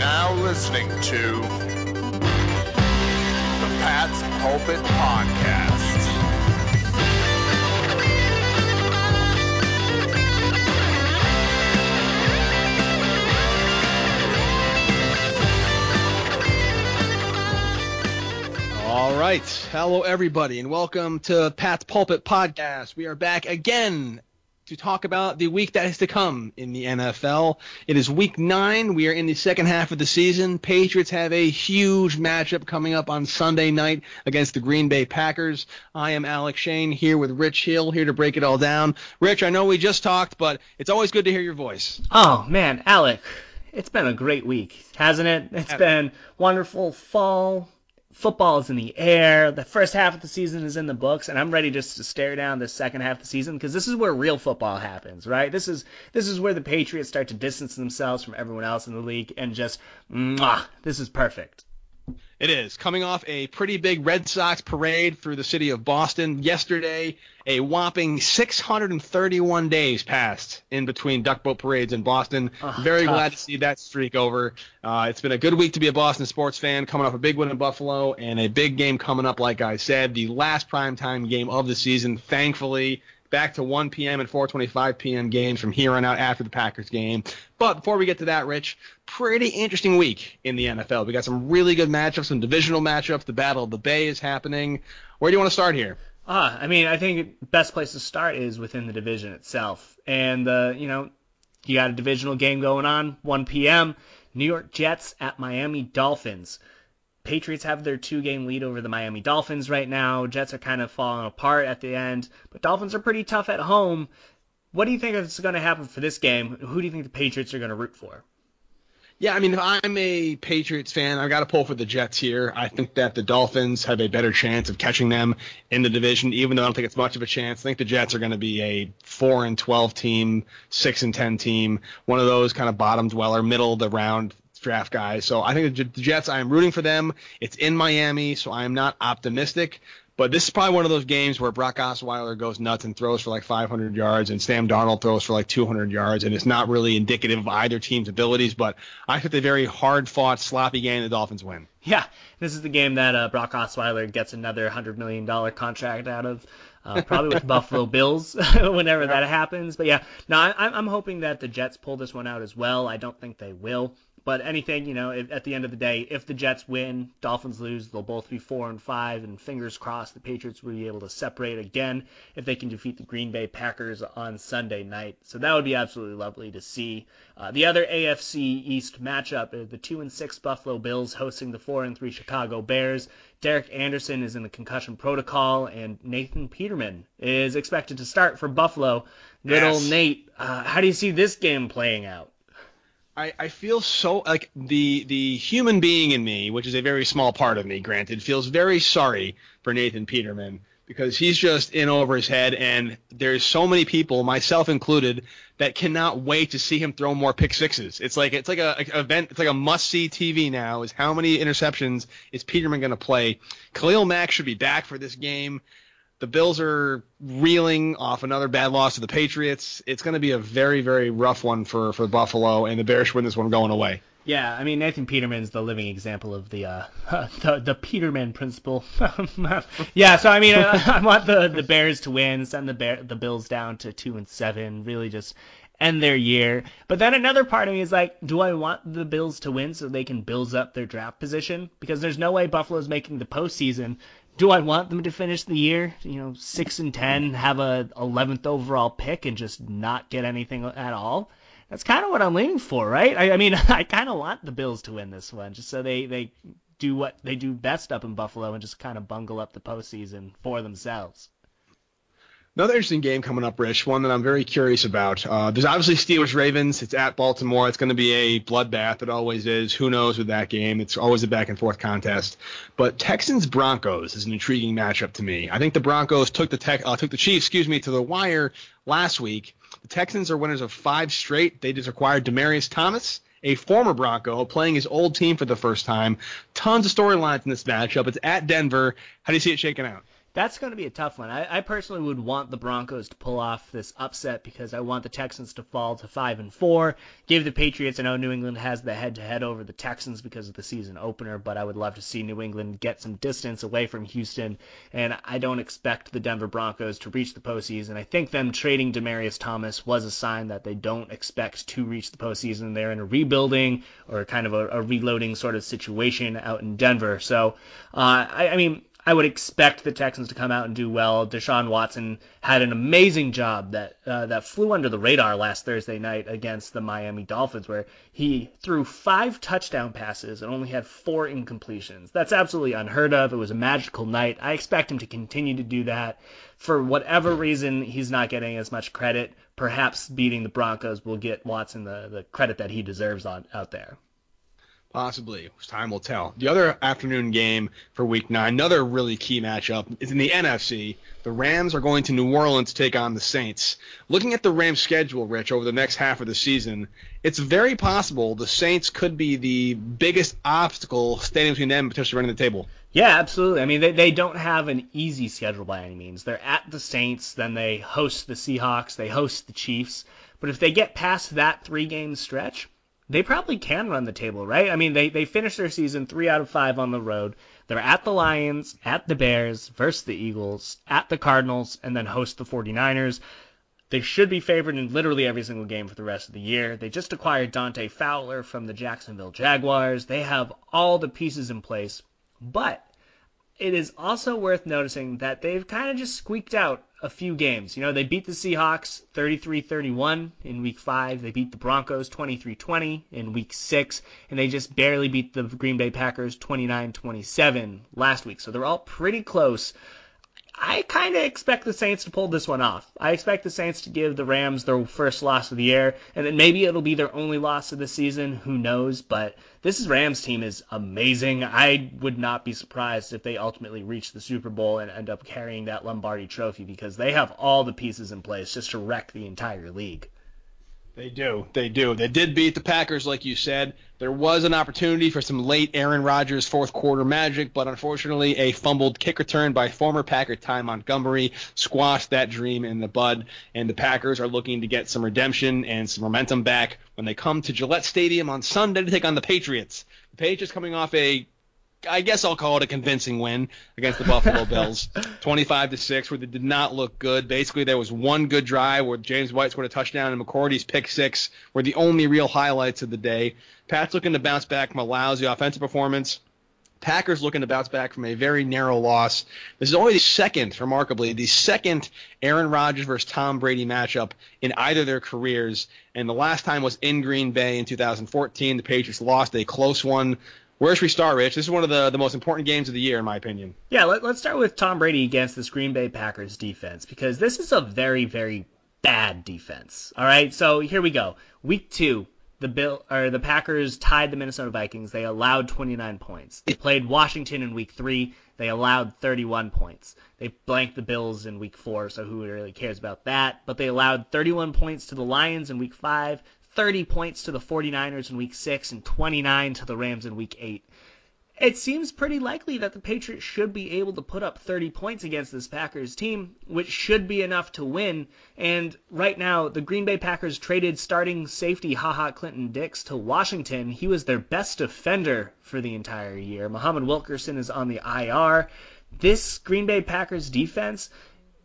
now listening to the Pat's Pulpit Podcast. All right. Hello, everybody, and welcome to Pat's Pulpit Podcast. We are back again to talk about the week that is to come in the NFL. It is week nine. We are in the second half of the season. Patriots have a huge matchup coming up on Sunday night against the Green Bay Packers. I am Alec Shane here with Rich Hill here to break it all down. Rich, I know we just talked, but it's always good to hear your voice. Oh man, Alec, it's been a great week, hasn't it? It's been wonderful fall. Football is in the air. The first half of the season is in the books, and I'm ready just to stare down the second half of the season because this is where real football happens, right? This is this is where the Patriots start to distance themselves from everyone else in the league and just, mwah, this is perfect. It is coming off a pretty big Red Sox parade through the city of Boston yesterday. A whopping 631 days passed in between duck boat parades in Boston. Oh, Very tough. glad to see that streak over. Uh, it's been a good week to be a Boston sports fan, coming off a big win in Buffalo and a big game coming up. Like I said, the last primetime game of the season. Thankfully, back to 1 p.m. and 4:25 p.m. games from here on out after the Packers game. But before we get to that, Rich, pretty interesting week in the NFL. We got some really good matchups, some divisional matchups. The Battle of the Bay is happening. Where do you want to start here? Ah, I mean, I think best place to start is within the division itself. And, uh, you know, you got a divisional game going on, 1 p.m. New York Jets at Miami Dolphins. Patriots have their two game lead over the Miami Dolphins right now. Jets are kind of falling apart at the end, but Dolphins are pretty tough at home. What do you think is going to happen for this game? Who do you think the Patriots are going to root for? Yeah, I mean, if I'm a Patriots fan, I've got to pull for the Jets here. I think that the Dolphins have a better chance of catching them in the division, even though I don't think it's much of a chance. I think the Jets are going to be a four and twelve team, six and ten team, one of those kind of bottom dweller, middle of the round draft guys. So I think the Jets. I am rooting for them. It's in Miami, so I am not optimistic. But this is probably one of those games where Brock Osweiler goes nuts and throws for like 500 yards, and Sam Darnold throws for like 200 yards, and it's not really indicative of either team's abilities. But I think the very hard-fought, sloppy game, the Dolphins win. Yeah, this is the game that uh, Brock Osweiler gets another hundred million dollar contract out of, uh, probably with the Buffalo Bills whenever that happens. But yeah, no, I, I'm hoping that the Jets pull this one out as well. I don't think they will, but anything, you know, if, at the end of the day, if the Jets win, Dolphins lose, they'll both be four and five, and fingers crossed the Patriots will be able to separate again if they can defeat the Green Bay Packers on Sunday night. So that would be absolutely lovely to see. Uh, the other AFC East matchup is the two and six Buffalo Bills hosting the four and three Chicago Bears. Derek Anderson is in the concussion protocol, and Nathan Peterman is expected to start for Buffalo. Little Yes. Nate, uh, how do you see this game playing out? I, I feel so like the the human being in me, which is a very small part of me, granted, feels very sorry for Nathan Peterman because he's just in over his head, and there's so many people, myself included, that cannot wait to see him throw more pick sixes. It's like it's like a, a event, it's like a must see TV now. Is how many interceptions is Peterman going to play? Khalil Mack should be back for this game. The Bills are reeling off another bad loss to the Patriots. It's going to be a very, very rough one for, for Buffalo, and the Bears win this one going away. Yeah, I mean Nathan Peterman's the living example of the uh, the, the Peterman principle. yeah, so I mean I, I want the, the Bears to win, send the Bear, the Bills down to two and seven, really just end their year. But then another part of me is like, do I want the Bills to win so they can build up their draft position? Because there's no way Buffalo's making the postseason. Do I want them to finish the year, you know, six and ten, have a 11th overall pick, and just not get anything at all? That's kind of what I'm leaning for, right? I, I mean, I kind of want the Bills to win this one, just so they they do what they do best up in Buffalo and just kind of bungle up the postseason for themselves. Another interesting game coming up, Rich. One that I'm very curious about. Uh, there's obviously Steelers Ravens. It's at Baltimore. It's going to be a bloodbath. It always is. Who knows with that game? It's always a back and forth contest. But Texans Broncos is an intriguing matchup to me. I think the Broncos took the tech, uh, took the Chiefs, excuse me, to the wire last week. The Texans are winners of five straight. They just acquired Demaryius Thomas. A former Bronco playing his old team for the first time. Tons of storylines in this matchup. It's at Denver. How do you see it shaking out? That's going to be a tough one. I, I, personally would want the Broncos to pull off this upset because I want the Texans to fall to five and four. Give the Patriots. I know New England has the head-to-head over the Texans because of the season opener, but I would love to see New England get some distance away from Houston. And I don't expect the Denver Broncos to reach the postseason. I think them trading Demaryius Thomas was a sign that they don't expect to reach the postseason. They're in a rebuilding or kind of a, a reloading sort of situation out in Denver. So uh, I, I mean I would expect the Texans to come out and do well. Deshaun Watson had an amazing job that uh, that flew under the radar last Thursday night against the Miami Dolphins, where he threw five touchdown passes and only had four incompletions. That's absolutely unheard of. It was a magical night. I expect him to continue to do that. For whatever reason, he's not getting as much credit. Perhaps beating the Broncos will get Watson the, the credit that he deserves on out there. Possibly. Time will tell. The other afternoon game for week nine, another really key matchup, is in the NFC. The Rams are going to New Orleans to take on the Saints. Looking at the Rams' schedule, Rich, over the next half of the season, it's very possible the Saints could be the biggest obstacle standing between them and potentially running the table. Yeah, absolutely. I mean, they, they don't have an easy schedule by any means. They're at the Saints, then they host the Seahawks, they host the Chiefs. But if they get past that three game stretch, they probably can run the table, right? I mean, they, they finished their season three out of five on the road. They're at the Lions, at the Bears, versus the Eagles, at the Cardinals, and then host the 49ers. They should be favored in literally every single game for the rest of the year. They just acquired Dante Fowler from the Jacksonville Jaguars. They have all the pieces in place, but it is also worth noticing that they've kind of just squeaked out a few games. You know, they beat the Seahawks 33-31 in week 5. They beat the Broncos 23-20 in week 6, and they just barely beat the Green Bay Packers 29-27 last week. So they're all pretty close. I kind of expect the Saints to pull this one off. I expect the Saints to give the Rams their first loss of the year, and then maybe it'll be their only loss of the season. Who knows? But this Rams team is amazing. I would not be surprised if they ultimately reach the Super Bowl and end up carrying that Lombardi trophy because they have all the pieces in place just to wreck the entire league. They do. They do. They did beat the Packers, like you said. There was an opportunity for some late Aaron Rodgers fourth quarter magic, but unfortunately, a fumbled kick return by former Packer Ty Montgomery squashed that dream in the bud. And the Packers are looking to get some redemption and some momentum back when they come to Gillette Stadium on Sunday to take on the Patriots. The Patriots coming off a I guess I'll call it a convincing win against the Buffalo Bills, 25 to six, where they did not look good. Basically, there was one good drive where James White scored a touchdown and McCourty's pick six were the only real highlights of the day. Pat's looking to bounce back from a lousy offensive performance. Packers looking to bounce back from a very narrow loss. This is only the second, remarkably, the second Aaron Rodgers versus Tom Brady matchup in either their careers. And the last time was in Green Bay in 2014. The Patriots lost a close one where should we start, Rich? This is one of the, the most important games of the year, in my opinion. Yeah, let, us start with Tom Brady against this Green Bay Packers defense because this is a very, very bad defense. All right, so here we go. Week two, the Bill or the Packers tied the Minnesota Vikings. They allowed 29 points. They played Washington in Week three. They allowed 31 points. They blanked the Bills in Week four, so who really cares about that? But they allowed 31 points to the Lions in Week five, 30 points to the 49ers in week 6 and 29 to the Rams in week 8. It seems pretty likely that the Patriots should be able to put up 30 points against this Packers team, which should be enough to win. And right now, the Green Bay Packers traded starting safety Ha Ha Clinton-Dix to Washington. He was their best defender for the entire year. Muhammad Wilkerson is on the IR. This Green Bay Packers defense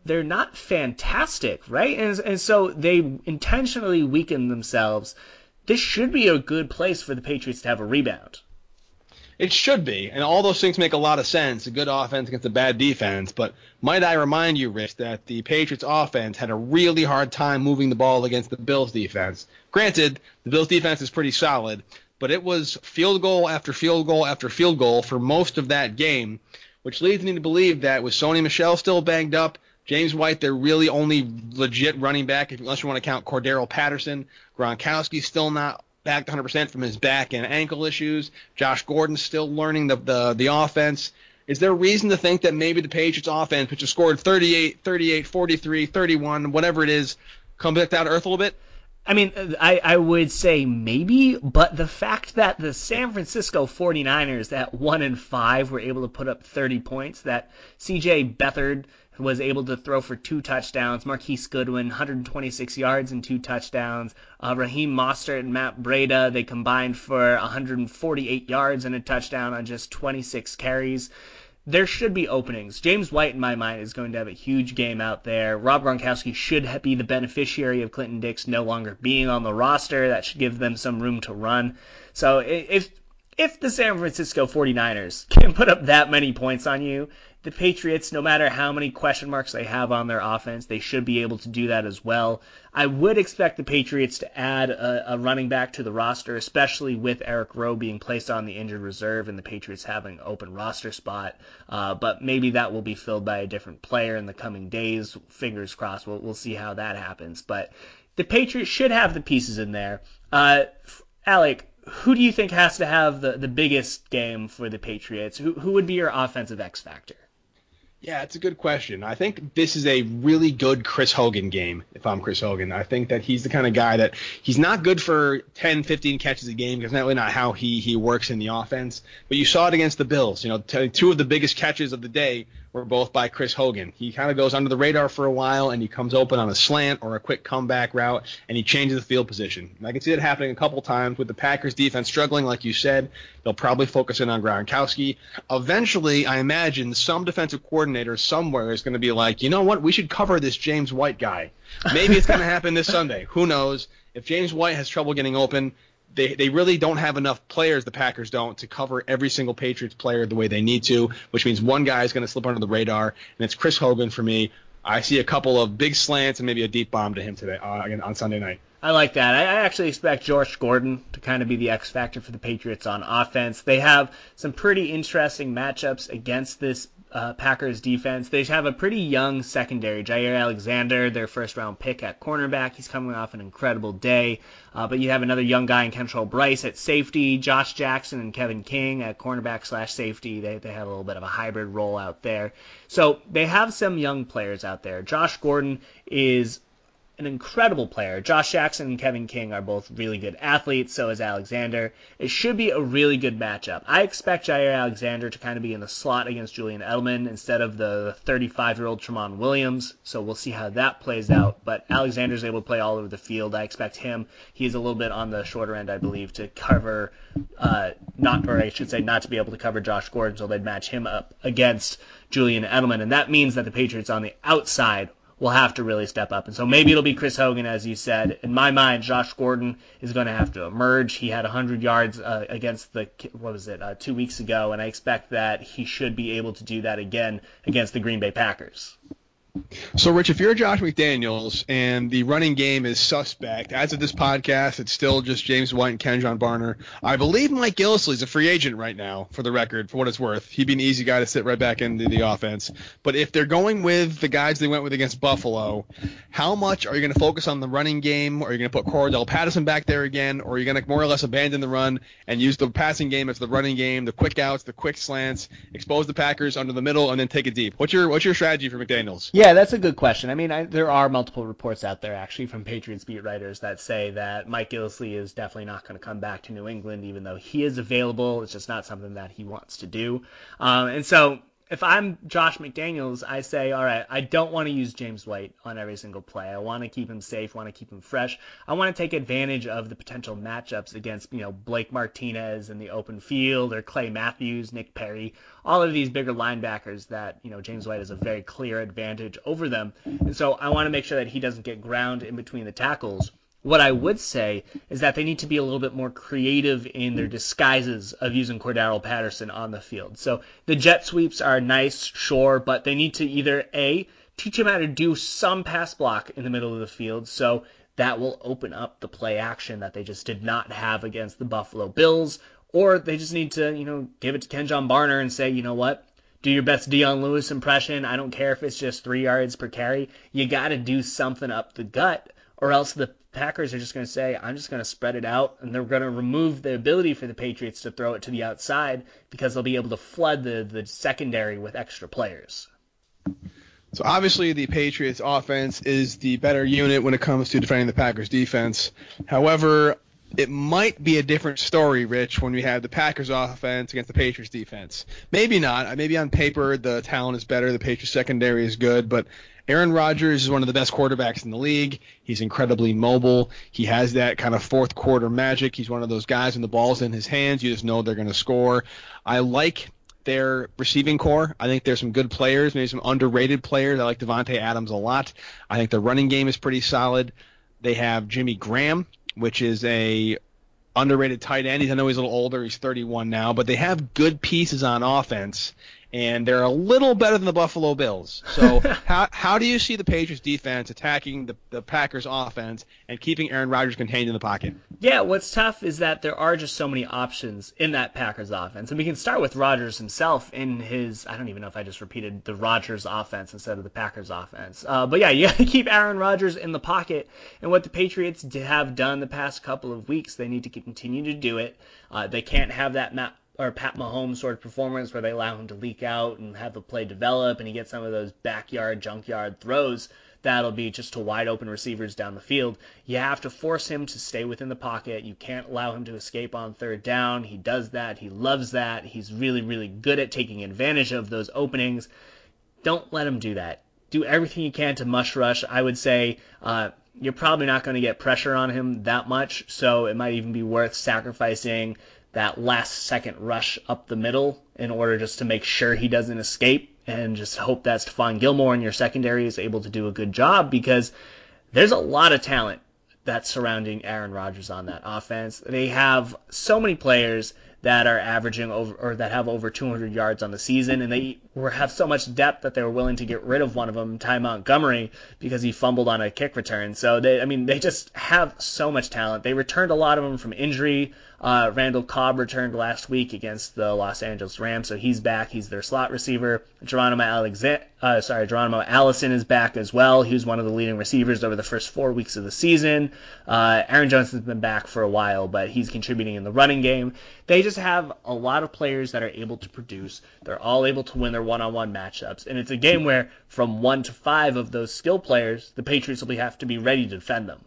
they're not fantastic, right? And, and so they intentionally weaken themselves. This should be a good place for the Patriots to have a rebound. It should be, and all those things make a lot of sense. A good offense against a bad defense, but might I remind you, Rich, that the Patriots offense had a really hard time moving the ball against the Bills defense. Granted, the Bills defense is pretty solid, but it was field goal after field goal after field goal for most of that game, which leads me to believe that with Sony Michel still banged up, James White, they're really only legit running back, unless you want to count Cordarrelle Patterson. Gronkowski still not back 100% from his back and ankle issues. Josh Gordon's still learning the, the, the offense. Is there reason to think that maybe the Patriots offense, which has scored 38, 38, 43, 31, whatever it is, comes back down to earth a little bit? I mean, I, I would say maybe, but the fact that the San Francisco 49ers at 1 and 5 were able to put up 30 points, that CJ Beathard was able to throw for two touchdowns, Marquise Goodwin 126 yards and two touchdowns, uh, Raheem Mostert and Matt Breida they combined for 148 yards and a touchdown on just 26 carries there should be openings. James White, in my mind, is going to have a huge game out there. Rob Gronkowski should be the beneficiary of Clinton Dix no longer being on the roster. That should give them some room to run. So if if the San Francisco 49ers can put up that many points on you, the Patriots, no matter how many question marks they have on their offense, they should be able to do that as well. I would expect the Patriots to add a, a, running back to the roster, especially with Eric Rowe being placed on the injured reserve and the Patriots having an open roster spot. Uh, but maybe that will be filled by a different player in the coming days. Fingers crossed. We'll, we'll see how that happens. But the Patriots should have the pieces in there. Uh, Alec, who do you think has to have the, the biggest game for the Patriots? Who, who would be your offensive X factor? Yeah, it's a good question. I think this is a really good Chris Hogan game, if I'm Chris Hogan. I think that he's the kind of guy that he's not good for 10, 15 catches a game because that's really not how he, he works in the offense. But you saw it against the Bills. You know, t- two of the biggest catches of the day were both by Chris Hogan. He kind of goes under the radar for a while and he comes open on a slant or a quick comeback route and he changes the field position. And I can see that happening a couple times with the Packers defense struggling, like you said. They'll probably focus in on Gronkowski. Eventually, I imagine some defensive coordinator somewhere is going to be like, you know what, we should cover this James White guy. Maybe it's going to happen this Sunday. Who knows? If James White has trouble getting open, they they really don't have enough players. The Packers don't to cover every single Patriots player the way they need to, which means one guy is going to slip under the radar, and it's Chris Hogan for me. I see a couple of big slants and maybe a deep bomb to him today uh, on Sunday night. I like that. I actually expect George Gordon to kind of be the X factor for the Patriots on offense. They have some pretty interesting matchups against this uh, Packers defense. They have a pretty young secondary. Jaire Alexander, their first round pick at cornerback. He's coming off an incredible day. Uh, but you have another young guy in Kentrell Brice at safety, Josh Jackson and Kevin King at cornerback slash safety. They, they have a little bit of a hybrid role out there. So they have some young players out there. Josh Gordon is an incredible player. Josh Jackson and Kevin King are both really good athletes, so is Alexander. It should be a really good matchup. I expect Jaire Alexander to kind of be in the slot against Julian Edelman instead of the 35 year old Tramon Williams, so we'll see how that plays out. But Alexander's able to play all over the field. I expect him, he's a little bit on the shorter end, I believe, to cover, uh, not, or I should say, not to be able to cover Josh Gordon, so they'd match him up against Julian Edelman, and that means that the Patriots on the outside will have to really step up. And so maybe it'll be Chris Hogan, as you said. In my mind, Josh Gordon is going to have to emerge. He had 100 yards uh, against the, what was it, uh, two weeks ago, and I expect that he should be able to do that again against the Green Bay Packers. So, Rich, if you're Josh McDaniels and the running game is suspect, as of this podcast, it's still just James White and Kenjon Barner. I believe Mike Gillislee's a free agent right now, for the record, for what it's worth. He'd be an easy guy to sit right back into the offense. But if they're going with the guys they went with against Buffalo, how much are you going to focus on the running game? Are you going to put Cordell Patterson back there again? Or are you going to more or less abandon the run and use the passing game as the running game, the quick outs, the quick slants, expose the Packers under the middle, and then take it deep? What's your what's your strategy for McDaniels? Yeah. Yeah, that's a good question. I mean, I, there are multiple reports out there actually from Patriots beat writers that say that Mike Gillislee is definitely not going to come back to New England, even though he is available. It's just not something that he wants to do. Um, and so if I'm Josh McDaniels, I say, all right, I don't want to use James White on every single play. I want to keep him safe, want to keep him fresh. I want to take advantage of the potential matchups against, you know, Blake Martinez in the open field or Clay Matthews, Nick Perry, all of these bigger linebackers that, you know, James White has a very clear advantage over them. And so I want to make sure that he doesn't get ground in between the tackles what I would say is that they need to be a little bit more creative in their disguises of using Cordarrelle Patterson on the field. So the jet sweeps are nice, sure, but they need to either A, teach him how to do some pass block in the middle of the field. So that will open up the play action that they just did not have against the Buffalo Bills. Or they just need to, you know, give it to Kenjon Barner and say, you know what? Do your best Dion Lewis impression. I don't care if it's just three yards per carry. You got to do something up the gut, or else the Packers are just going to say, I'm just going to spread it out, and they're going to remove the ability for the Patriots to throw it to the outside because they'll be able to flood the, the secondary with extra players. So obviously the Patriots offense is the better unit when it comes to defending the Packers defense. However, it might be a different story, Rich, when we have the Packers offense against the Patriots defense. Maybe not. Maybe on paper the talent is better, the Patriots secondary is good, but Aaron Rodgers is one of the best quarterbacks in the league. He's incredibly mobile. He has that kind of fourth quarter magic. He's one of those guys when the ball's in his hands, you just know they're going to score. I like their receiving corps. I think there's some good players, maybe some underrated players. I like Davante Adams a lot. I think the running game is pretty solid. They have Jimmy Graham, which is a underrated tight end. He's, I know he's a little older. He's 31 now, but they have good pieces on offense and they're a little better than the Buffalo Bills. So how how do you see the Patriots defense attacking the, the Packers offense and keeping Aaron Rodgers contained in the pocket? Yeah, what's tough is that there are just so many options in that Packers offense. And we can start with Rodgers himself in his I don't even know if I just repeated the Rodgers offense instead of the Packers offense. Uh, but yeah, you got to keep Aaron Rodgers in the pocket. And what the Patriots have done the past couple of weeks, they need to continue to do it. Uh, they can't have that Matt or Pat Mahomes sort of performance where they allow him to leak out and have the play develop and he gets some of those backyard junkyard throws that'll be just to wide open receivers down the field. You have to force him to stay within the pocket. You can't allow him to escape on third down. He does that. He loves that. He's really, really good at taking advantage of those openings. Don't let him do that. Do everything you can to mush rush. I would say uh, you're probably not going to get pressure on him that much, so it might even be worth sacrificing that last second rush up the middle in order just to make sure he doesn't escape and just hope that Stephon Gilmore in your secondary is able to do a good job because there's a lot of talent that's surrounding Aaron Rodgers on that offense. They have so many players that are averaging over or that have over 200 yards on the season, and they were have so much depth that they were willing to get rid of one of them, Ty Montgomery, because he fumbled on a kick return. So they, I mean, they just have so much talent. They returned a lot of them from injury. Uh, Randall Cobb returned last week against the Los Angeles Rams, so he's back. He's their slot receiver. Geronimo uh, sorry, Geronimo Allison is back as well. He was one of the leading receivers over the first four weeks of the season. Uh, Aaron Jones has been back for a while, but he's contributing in the running game. They just have a lot of players that are able to produce. They're all able to win their one-on-one matchups, and it's a game where from one to five of those skill players, the Patriots will have to be ready to defend them.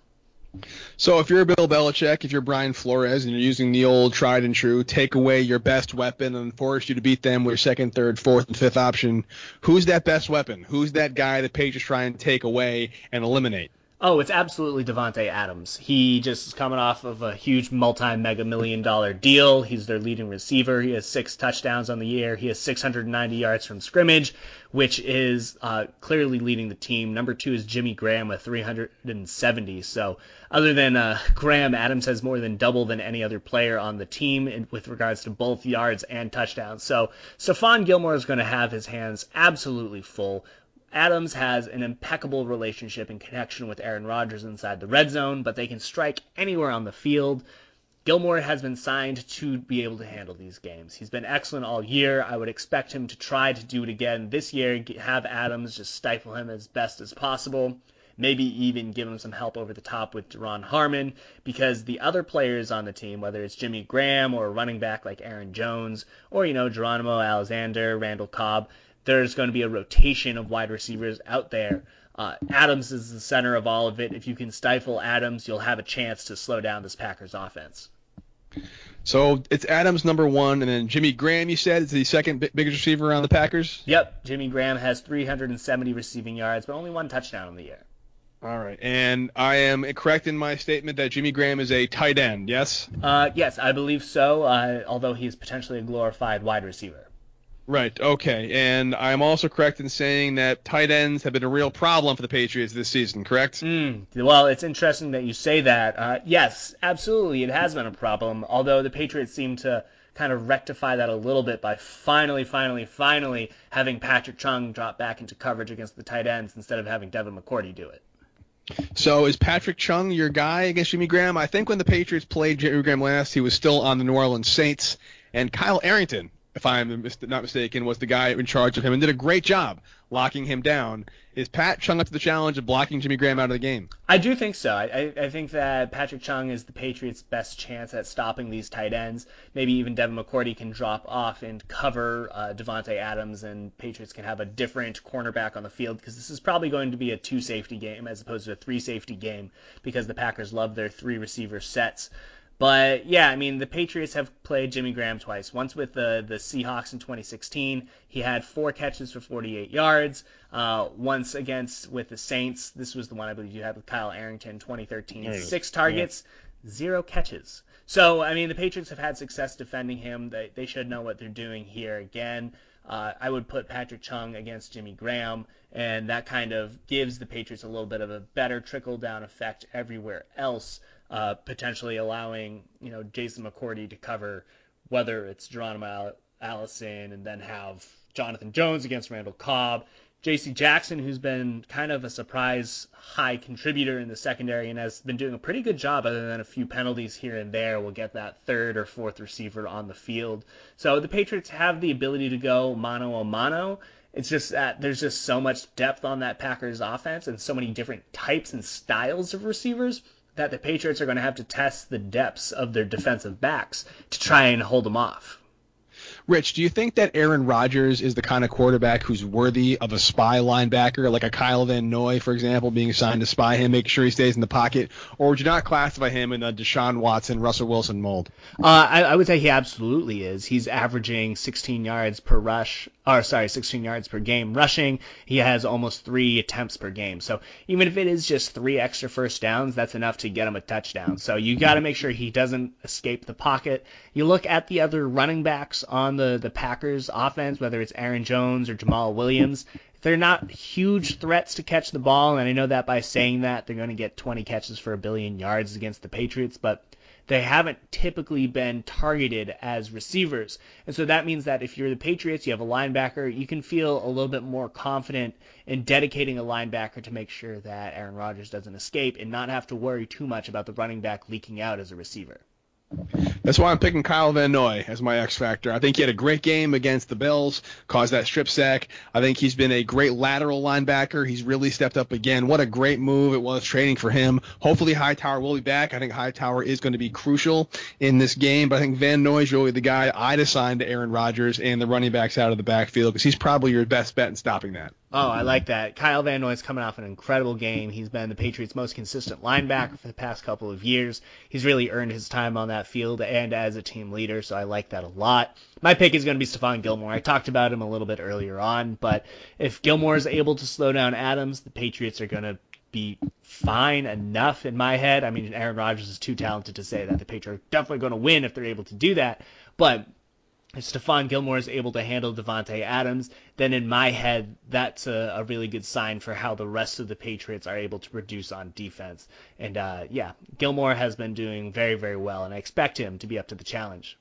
So if you're Bill Belichick, if you're Brian Flores, and you're using the old tried and true, take away your best weapon and force you to beat them with your second, third, fourth, and fifth option, who's that best weapon? Who's that guy the Patriots try and take away and eliminate? Oh, it's absolutely Davante Adams. He just is coming off of a huge multi-mega million dollar deal. He's their leading receiver. He has six touchdowns on the year. He has 690 yards from scrimmage, which is uh, clearly leading the team. Number two is Jimmy Graham with 370. So other than uh, Graham, Adams has more than double than any other player on the team in, with regards to both yards and touchdowns. So Stephon Gilmore is going to have his hands absolutely full. Adams has an impeccable relationship and connection with Aaron Rodgers inside the red zone, but they can strike anywhere on the field. Gilmore has been signed to be able to handle these games. He's been excellent all year. I would expect him to try to do it again this year, have Adams just stifle him as best as possible. Maybe even give him some help over the top with Duron Harmon, because the other players on the team, whether it's Jimmy Graham or a running back like Aaron Jones, or, you know, Geronimo Alexander, Randall Cobb, there's going to be a rotation of wide receivers out there. Uh, Adams is the center of all of it. If you can stifle Adams, you'll have a chance to slow down this Packers offense. So it's Adams number one, and then Jimmy Graham. You said is the second biggest receiver on the Packers. Yep, Jimmy Graham has 370 receiving yards, but only one touchdown on the year. All right, and I am correct in my statement that Jimmy Graham is a tight end. Yes. Uh, yes, I believe so. Uh, although he is potentially a glorified wide receiver. Right. Okay. And I'm also correct in saying that tight ends have been a real problem for the Patriots this season. Correct? Mm, well, it's interesting that you say that. Uh, yes, absolutely, it has been a problem. Although the Patriots seem to kind of rectify that a little bit by finally, finally, finally having Patrick Chung drop back into coverage against the tight ends instead of having Devin McCourty do it. So is Patrick Chung your guy against Jimmy Graham? I think when the Patriots played Jimmy Graham last, he was still on the New Orleans Saints, and Kyle Arrington if I'm not mistaken, was the guy in charge of him and did a great job locking him down. Is Pat Chung up to the challenge of blocking Jimmy Graham out of the game? I do think so. I, I think that Patrick Chung is the Patriots' best chance at stopping these tight ends. Maybe even Devin McCourty can drop off and cover uh, Davante Adams, and Patriots can have a different cornerback on the field because this is probably going to be a two safety game as opposed to a three safety game because the Packers love their three receiver sets. But yeah, I mean, the Patriots have played Jimmy Graham twice. Once with the the Seahawks in 2016, he had four catches for 48 yards. Uh, once against with the Saints, this was the one I believe you had with Kyle Arrington, 2013, six targets, yeah. zero catches. So I mean, the Patriots have had success defending him. They they should know what they're doing here again. Uh, I would put Patrick Chung against Jimmy Graham, and that kind of gives the Patriots a little bit of a better trickle down effect everywhere else uh, potentially allowing you know Jason McCourty to cover whether it's Geronimo Allison and then have Jonathan Jones against Randall Cobb. J.C. Jackson, who's been kind of a surprise high contributor in the secondary and has been doing a pretty good job, other than a few penalties here and there, will get that third or fourth receiver on the field. So the Patriots have the ability to go mano a mano. It's just that there's just so much depth on that Packers offense and so many different types and styles of receivers that the Patriots are going to have to test the depths of their defensive backs to try and hold them off. Rich, do you think that Aaron Rodgers is the kind of quarterback who's worthy of a spy linebacker, like a Kyle Van Noy, for example, being assigned to spy him, make sure he stays in the pocket, or would you not classify him in the Deshaun Watson, Russell Wilson mold? Uh, I, I, would say he absolutely is. He's averaging 16 yards per rush, or sorry, 16 yards per game rushing. He has almost three attempts per game. So even if it is just three extra first downs, that's enough to get him a touchdown. So you got to make sure he doesn't escape the pocket. You look at the other running backs on the, the Packers offense, whether it's Aaron Jones or Jamaal Williams, they're not huge threats to catch the ball, and I know that by saying that they're going to get 20 catches for a billion yards against the Patriots, but they haven't typically been targeted as receivers. And so that means that if you're the Patriots, you have a linebacker, you can feel a little bit more confident in dedicating a linebacker to make sure that Aaron Rodgers doesn't escape and not have to worry too much about the running back leaking out as a receiver. That's why I'm picking Kyle Van Noy as my X factor. I think he had a great game against the Bills, caused that strip sack. I think he's been a great lateral linebacker. He's really stepped up again. What a great move it was trading for him. Hopefully Hightower will be back. I think Hightower is going to be crucial in this game, but I think Van Noy is really the guy I'd assign to Aaron Rodgers and the running backs out of the backfield because he's probably your best bet in stopping that. Oh, I like that. Kyle Van Noy's coming off an incredible game. He's been the Patriots' most consistent linebacker for the past couple of years. He's really earned his time on that field and as a team leader, so I like that a lot. My pick is going to be Stephon Gilmore. I talked about him a little bit earlier on, but if Gilmore is able to slow down Adams, the Patriots are going to be fine enough in my head. I mean, Aaron Rodgers is too talented to say that the Patriots are definitely going to win if they're able to do that, but Stephon Gilmore is able to handle Davante Adams, then in my head, that's a, a, really good sign for how the rest of the Patriots are able to produce on defense. And uh, yeah, Gilmore has been doing very, very well, and I expect him to be up to the challenge.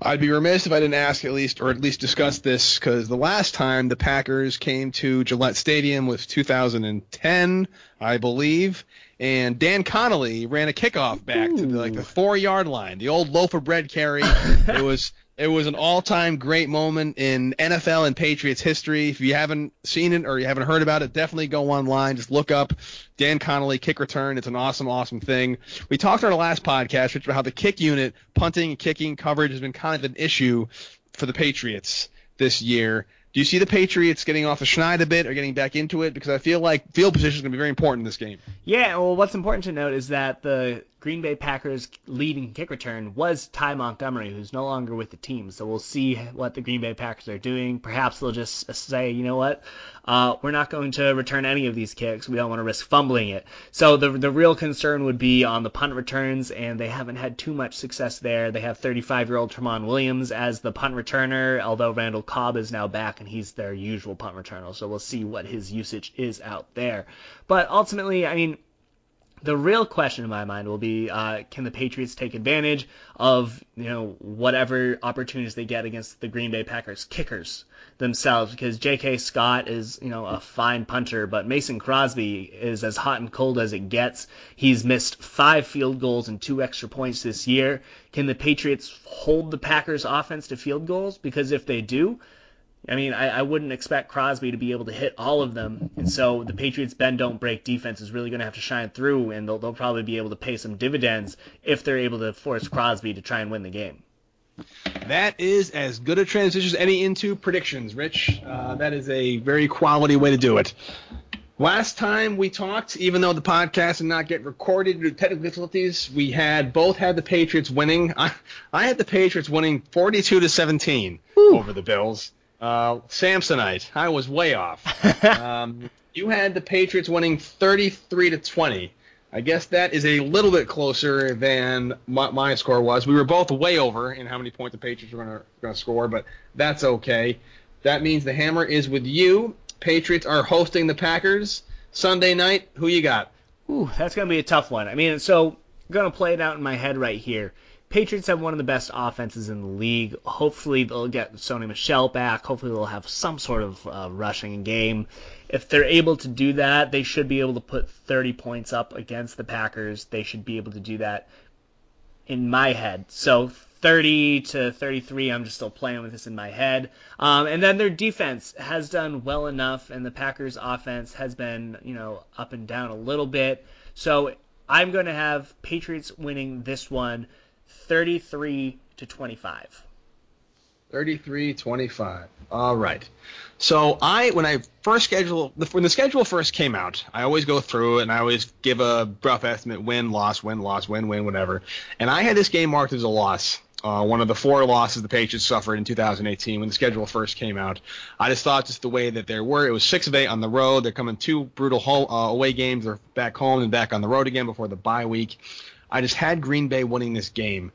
I'd be remiss if I didn't ask at least, or at least discuss this, because the last time the Packers came to Gillette Stadium was 2010, I believe, and Dan Connolly ran a kickoff back Ooh. to the, like the four yard line, the old loaf of bread carry. it was it was an all-time great moment in NFL and Patriots history. If you haven't seen it or you haven't heard about it, definitely go online. Just look up Dan Connolly kick return. It's an awesome, awesome thing. We talked on our last podcast about how the kick unit, punting and kicking coverage has been kind of an issue for the Patriots this year. Do you see the Patriots getting off the schneid a bit or getting back into it? Because I feel like field position is going to be very important in this game. Yeah, well, what's important to note is that the Green Bay Packers leading kick return was Ty Montgomery, who's no longer with the team. So we'll see what the Green Bay Packers are doing. Perhaps they'll just say, you know what, uh, we're not going to return any of these kicks. We don't want to risk fumbling it. So the the real concern would be on the punt returns, and they haven't had too much success there. They have 35 year old Tramon Williams as the punt returner, although Randall Cobb is now back and he's their usual punt returner. So we'll see what his usage is out there. But ultimately, I mean The real question in my mind will be, uh, can the Patriots take advantage of you know whatever opportunities they get against the Green Bay Packers kickers themselves? Because J.K. Scott is you know a fine punter, but Mason Crosby is as hot and cold as it gets. He's missed five field goals and two extra points this year. Can the Patriots hold the Packers offense to field goals? Because if they do, I mean, I, I, wouldn't expect Crosby to be able to hit all of them, and so the Patriots' bend don't break defense is really going to have to shine through, and they'll, they'll probably be able to pay some dividends if they're able to force Crosby to try and win the game. That is as good a transition as any into predictions, Rich. Uh, that is a very quality way to do it. Last time we talked, even though the podcast did not get recorded due to technical difficulties, we had both had the Patriots winning. I, I had the Patriots winning 42 to 17 Ooh. over the Bills. Uh, Samsonite, I was way off. um, you had the Patriots winning 33 to 20. I guess that is a little bit closer than my, my score was. We were both way over in how many points the Patriots were going to score, but that's okay. That means the hammer is with you. Patriots are hosting the Packers Sunday night. Who you got? Ooh, that's going to be a tough one. I mean, so I'm going to play it out in my head right here. Patriots have one of the best offenses in the league. Hopefully they'll get Sony Michel back. Hopefully they'll have some sort of uh, rushing game. If they're able to do that, they should be able to put 30 points up against the Packers. They should be able to do that in my head. So 30 to 33, I'm just still playing with this in my head. Um, and then their defense has done well enough, and the Packers' offense has been, you know, up and down a little bit. So I'm going to have Patriots winning this one 33 to 25. 33 25. All right. So I when I first schedule when the schedule first came out, I always go through and I always give a rough estimate win, loss, win, loss, win, win, whatever. And I had this game marked as a loss. Uh, one of the four losses the Patriots suffered in 2018 when the schedule first came out. I just thought just the way that they were, it was six of eight on the road. They're coming two brutal home, uh, away games. They're back home and back on the road again before the bye week. I just had Green Bay winning this game.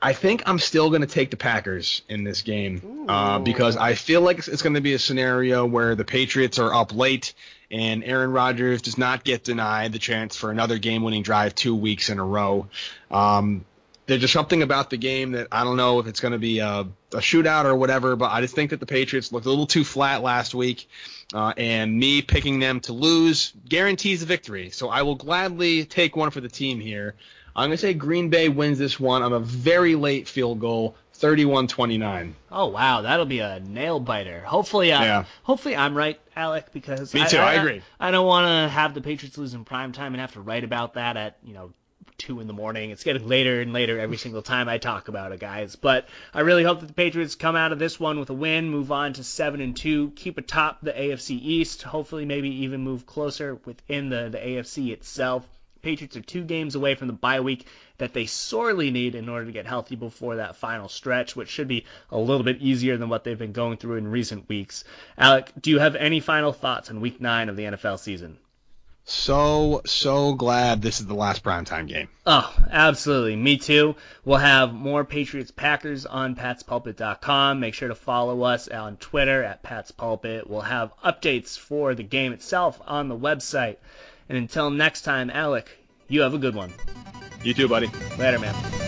I think I'm still going to take the Packers in this game uh, because I feel like it's, going to be a scenario where the Patriots are up late and Aaron Rodgers does not get denied the chance for another game-winning drive two weeks in a row. Um, there's just something about the game that I don't know if it's going to be a, a, shootout or whatever, but I just think that the Patriots looked a little too flat last week, uh, and me picking them to lose guarantees a victory. So I will gladly take one for the team here. I'm going to say Green Bay wins this one on a very late field goal, 31-29. Oh wow, that'll be a nail biter. Hopefully, uh, yeah. hopefully I'm right, Alec, because me too. I, I, I agree. I don't want to have the Patriots lose in prime time and have to write about that at you know two in the morning. It's getting later and later every single time I talk about it, guys. But I really hope that the Patriots come out of this one with a win, move on to seven and two, keep atop the AFC East, hopefully maybe even move closer within the, the AFC itself. Patriots are two games away from the bye week that they sorely need in order to get healthy before that final stretch, which should be a little bit easier than what they've been going through in recent weeks. Alec, do you have any final thoughts on week nine of the NFL season? So, so glad this is the last primetime game. Oh, absolutely. Me too. We'll have more Patriots Packers on patspulpit.com. Make sure to follow us on Twitter at patspulpit. We'll have updates for the game itself on the website. And until next time, Alec, you have a good one. You too, buddy. Later, man.